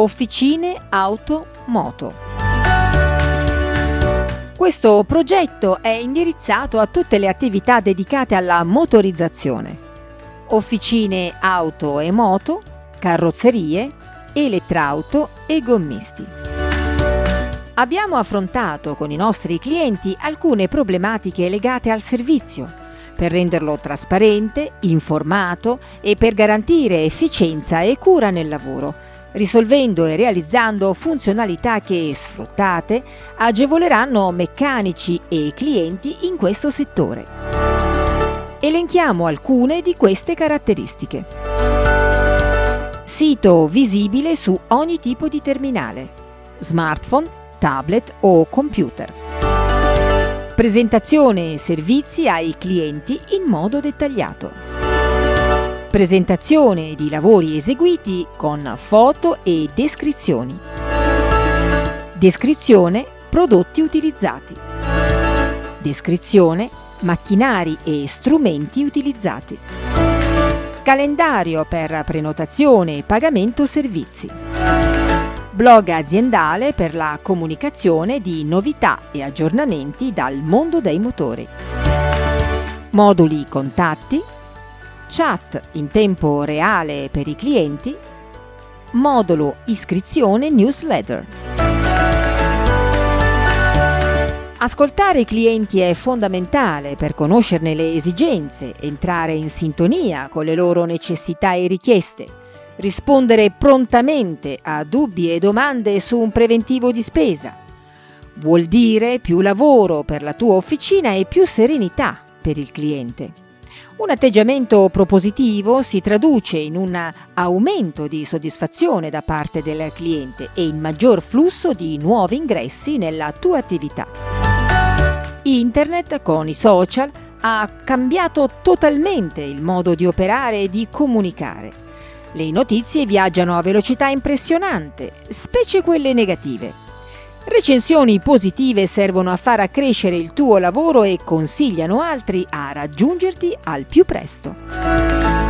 Officine Auto Moto. Questo progetto è indirizzato a tutte le attività dedicate alla motorizzazione. Officine auto e moto, carrozzerie, elettrauto e gommisti. Abbiamo affrontato con i nostri clienti alcune problematiche legate al servizio per renderlo trasparente, informato e per garantire efficienza e cura nel lavoro, risolvendo e realizzando funzionalità che, sfruttate, agevoleranno meccanici e clienti in questo settore. Elenchiamo alcune di queste caratteristiche. Sito visibile su ogni tipo di terminale, smartphone, tablet o computer Presentazione e servizi ai clienti in modo dettagliato. Presentazione di lavori eseguiti con foto e descrizioni. Descrizione prodotti utilizzati. Descrizione macchinari e strumenti utilizzati. Calendario per prenotazione e pagamento servizi blog aziendale per la comunicazione di novità e aggiornamenti dal mondo dei motori. Moduli contatti, chat in tempo reale per i clienti, modulo iscrizione newsletter. Ascoltare i clienti è fondamentale per conoscerne le esigenze, entrare in sintonia con le loro necessità e richieste rispondere prontamente a dubbi e domande su un preventivo di spesa. Vuol dire più lavoro per la tua officina e più serenità per il cliente. Un atteggiamento propositivo si traduce in un aumento di soddisfazione da parte del cliente e in maggior flusso di nuovi ingressi nella tua attività. Internet con i social ha cambiato totalmente il modo di operare e di comunicare. Le notizie viaggiano a velocità impressionante, specie quelle negative. Recensioni positive servono a far accrescere il tuo lavoro e consigliano altri a raggiungerti al più presto.